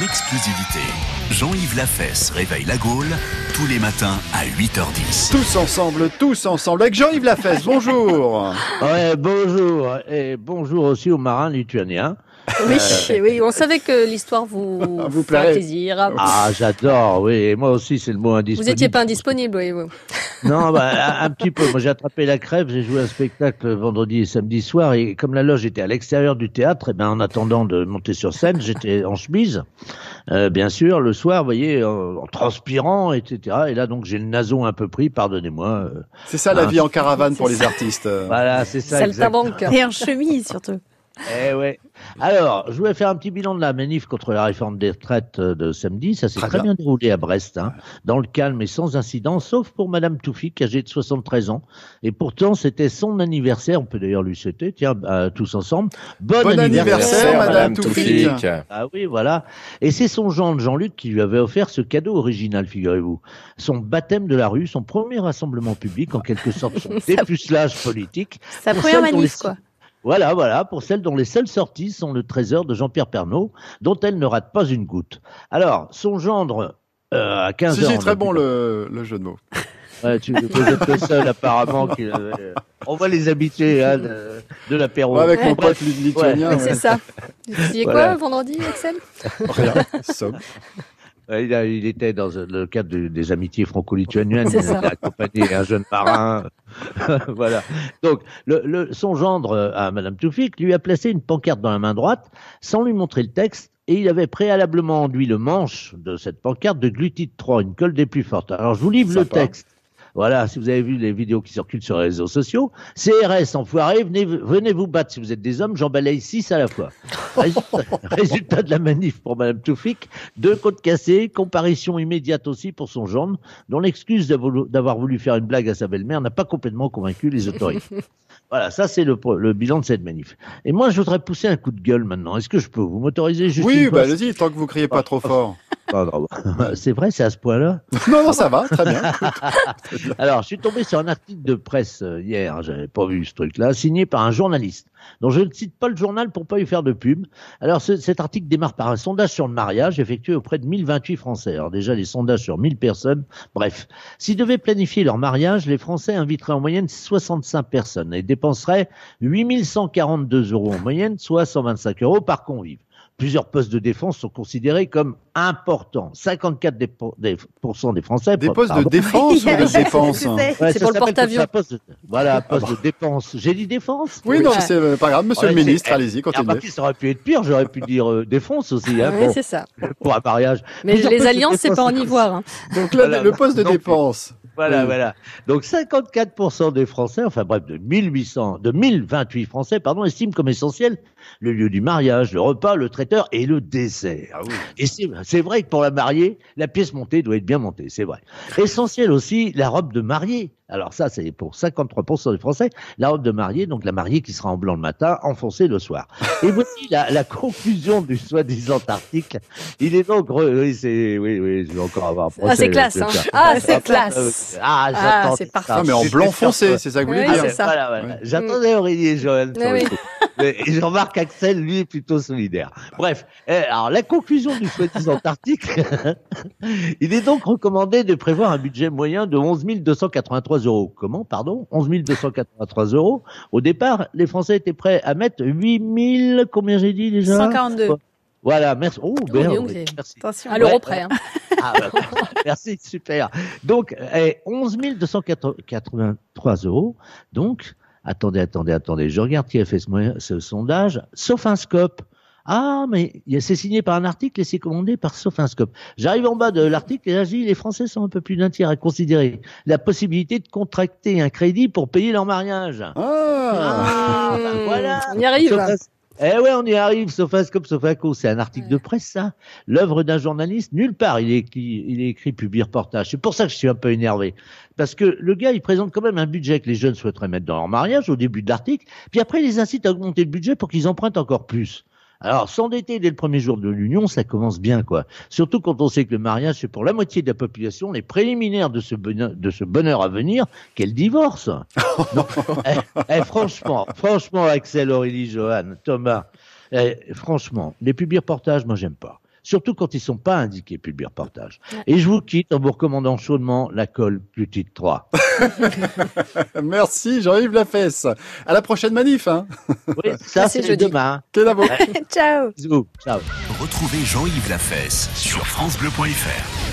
en exclusivité. Jean-Yves Lafesse réveille la Gaule tous les matins à 8h10. Tous ensemble, tous ensemble, avec Jean-Yves Lafesse, bonjour Ouais, bonjour. Et bonjour aussi aux marins lituaniens. Oui, oui, on savait que l'histoire vous, Vous ferait plaisir. Ah, j'adore, oui. Et moi aussi, c'est le mot Vous indisponible. étiez pas indisponible, oui, vous. Non, bah, un, un petit peu. Moi, j'ai attrapé la crève. J'ai joué un spectacle vendredi et samedi soir. Et comme la loge était à l'extérieur du théâtre, et ben, en attendant de monter sur scène, j'étais en chemise. Euh, bien sûr, le soir, vous voyez, en, en transpirant, etc. Et là, donc, j'ai le nason un peu pris. Pardonnez-moi. euh. C'est ça la vie en caravane pour les artistes. Voilà, c'est ça. Saltimbanque. Et en chemise surtout. Eh ouais. Alors, je voulais faire un petit bilan de la manif contre la réforme des retraites euh, de samedi. Ça s'est Très très, bien. bien. déroulé à Brest, hein, dans le calme et sans incident, sauf pour Madame Toufik, âgée de 73 ans. Et pourtant, c'était son anniversaire. On peut d'ailleurs lui souhaiter, tiens, euh, tous ensemble. Bon, Bon anniversaire, Madame Toufik. Ah oui, voilà. Et c'est son gendre Jean-Luc qui lui avait offert ce cadeau original, figurez-vous. Son baptême de la rue, son premier rassemblement public, en quelque sorte son dépucelage politique. Sa première manif, les- quoi. Voilà, voilà, pour celles dont les seules sorties sont le trésor de Jean-Pierre Pernaud, dont elle ne rate pas une goutte. Alors, son gendre, euh, à 15 Si, heures... si, très bon le, le jeu de mots. Ouais, tu vous êtes le seul, apparemment, qui... euh, on voit les habitués hein, de, de l'apéro. Ouais, avec mon pote lit- lituanien. Ouais. c'est ça. Vous disiez Voilà. quoi vendredi, Axel? Rien, somme. Ouais, Il, a- il était dans le cadre de- des amitiés franco-lituaniennes. Il ça. a accompagné un jeune marin. voilà. Donc, le, le- son gendre euh, à Madame Toufik lui a placé une pancarte dans la main droite sans lui montrer le texte. Et il avait préalablement enduit le manche de cette pancarte de glutide 3, une colle des plus fortes. Alors, je vous livre le texte. Voilà, si vous avez vu les vidéos qui circulent sur les réseaux sociaux, CRS, enfoiré, venez, venez vous battre si vous êtes des hommes, j'en balaye six à la fois. Résultat, de la manif pour Madame Toufik, deux côtes cassées, comparution immédiate aussi pour son gendre, dont l'excuse d'avoir voulu faire une blague à sa belle-mère n'a pas complètement convaincu les autorités. voilà, ça c'est le, pro- le bilan de cette manif. Et moi, je voudrais pousser un coup de gueule maintenant. Est-ce que je peux vous m'autoriser juste Oui, bah allez-y, tant que vous criez pas trop fort. Non, C'est vrai, c'est à ce point-là Non, non, ça va, très bien. Alors, je suis tombé sur un article de presse euh, hier, j'avais pas vu ce truc-là, signé par un journaliste, dont je ne cite pas le journal pour pas lui faire de pub. Alors, ce- cet article démarre par un sondage sur le mariage effectué auprès de 1028 Français. Alors déjà, les sondages sur 1000 personnes. Bref, s'ils devaient planifier leur mariage, les Français inviteraient en moyenne 65 personnes et dépenseraient 8142 euros en moyenne, soit 125 euros par convive. Plusieurs postes de défense sont considérés comme importants. 54 des, des, des Français. Des postes de défense ou de défense c'est- Ouais, C'est pour le porte-avions. poste Voilà, poste de dépense. J'ai dit défense? Oui, non, Ouais. c'est euh, pas grave, monsieur Ouais, le ministre, eh, allez-y, Et continuez. remarquez, ça aurait pu être pire, j'aurais pu dire euh, défense aussi, hein, Oui, c'est ça. pour un mariage. Mais Plusieurs les alliances, c'est pas en défense. ivoire. hein. Donc là, Voilà, le poste de dépense. Voilà, Oui. voilà. Donc 54% des Français, enfin bref, de 1800, de 1028 Français, pardon, estiment comme essentiel le lieu du mariage, le repas, le traiteur et le dessert. Ah Et c'est vrai que pour la mariée, la pièce montée doit être bien montée, c'est vrai. Essentiel aussi, la robe de mariée. Alors ça, c'est pour 53% des Français, la robe de mariée, donc la mariée qui sera en blanc le matin, enfoncée le soir. Et voici la, la conclusion du soi-disant article. Il est donc, re- oui, oui, oui, je vais encore avoir un Ah, procès, c'est classe, hein. Ah, c'est Ah, classe. Ah, Ah, j'attendais c'est parfait. Ah, mais en blanc foncé, c'est ça que vous voulez dire. Voilà, voilà. Ouais. J'attendais Aurélie et Joël sur le oui. coup. Mais- Et je remarque Axel, lui, est plutôt solidaire. Bref, eh, alors la conclusion du soi-disant article, il est donc recommandé de prévoir un budget moyen de 11 283 euros. Comment, pardon? 11 283 euros. Au départ, les Français étaient prêts à mettre 8 000, combien j'ai dit déjà? 142. Voilà, merci. Oh, donc, c'est- merci. Attention. À l'euro Ouais. près. hein. Ah, bah, merci, super. Donc, eh, 11 283 euros. Donc, attendez, attendez, attendez. Je regarde qui a fait ce, moyen- ce sondage. Sophinscope. Ah, mais il y a- c'est signé par un article et c'est commandé par Sophinscope. J'arrive en bas de l'article et là, je dis, les Français sont un peu plus d'un tiers à considérer la possibilité de contracter un crédit pour payer leur mariage. Ah, Ah, bah, voilà. On y arrive. Eh ouais, on y arrive. Sophascope, Sophaco, c'est un article de presse, ça. L'œuvre d'un journaliste, nulle part. Il est écrit, il est écrit publié reportage. C'est pour ça que je suis un peu énervé. Parce que le gars, il présente quand même un budget que les jeunes souhaiteraient mettre dans leur mariage au début de l'article. Puis après, il les incite à augmenter le budget pour qu'ils empruntent encore plus. Alors, s'endetter dès le premier jour de l'union, ça commence bien, quoi. Surtout quand on sait que le mariage, c'est pour la moitié de la population, les préliminaires de ce bonheur, de ce bonheur à venir, qu'est le divorce. Non, eh, eh, franchement, franchement, Axel, Aurélie, Johan, Thomas, eh, franchement, les publics reportages, moi, j'aime pas. Surtout quand ils sont pas indiqués public reportage. Et je vous quitte en vous recommandant chaudement la colle Petite 3. Merci Jean-Yves Lafesse. À la prochaine manif. Hein. Oui, ça c'est demain. Ciao Bisous. Ciao. Retrouvez Jean-Yves Lafesse sur FranceBleu.fr.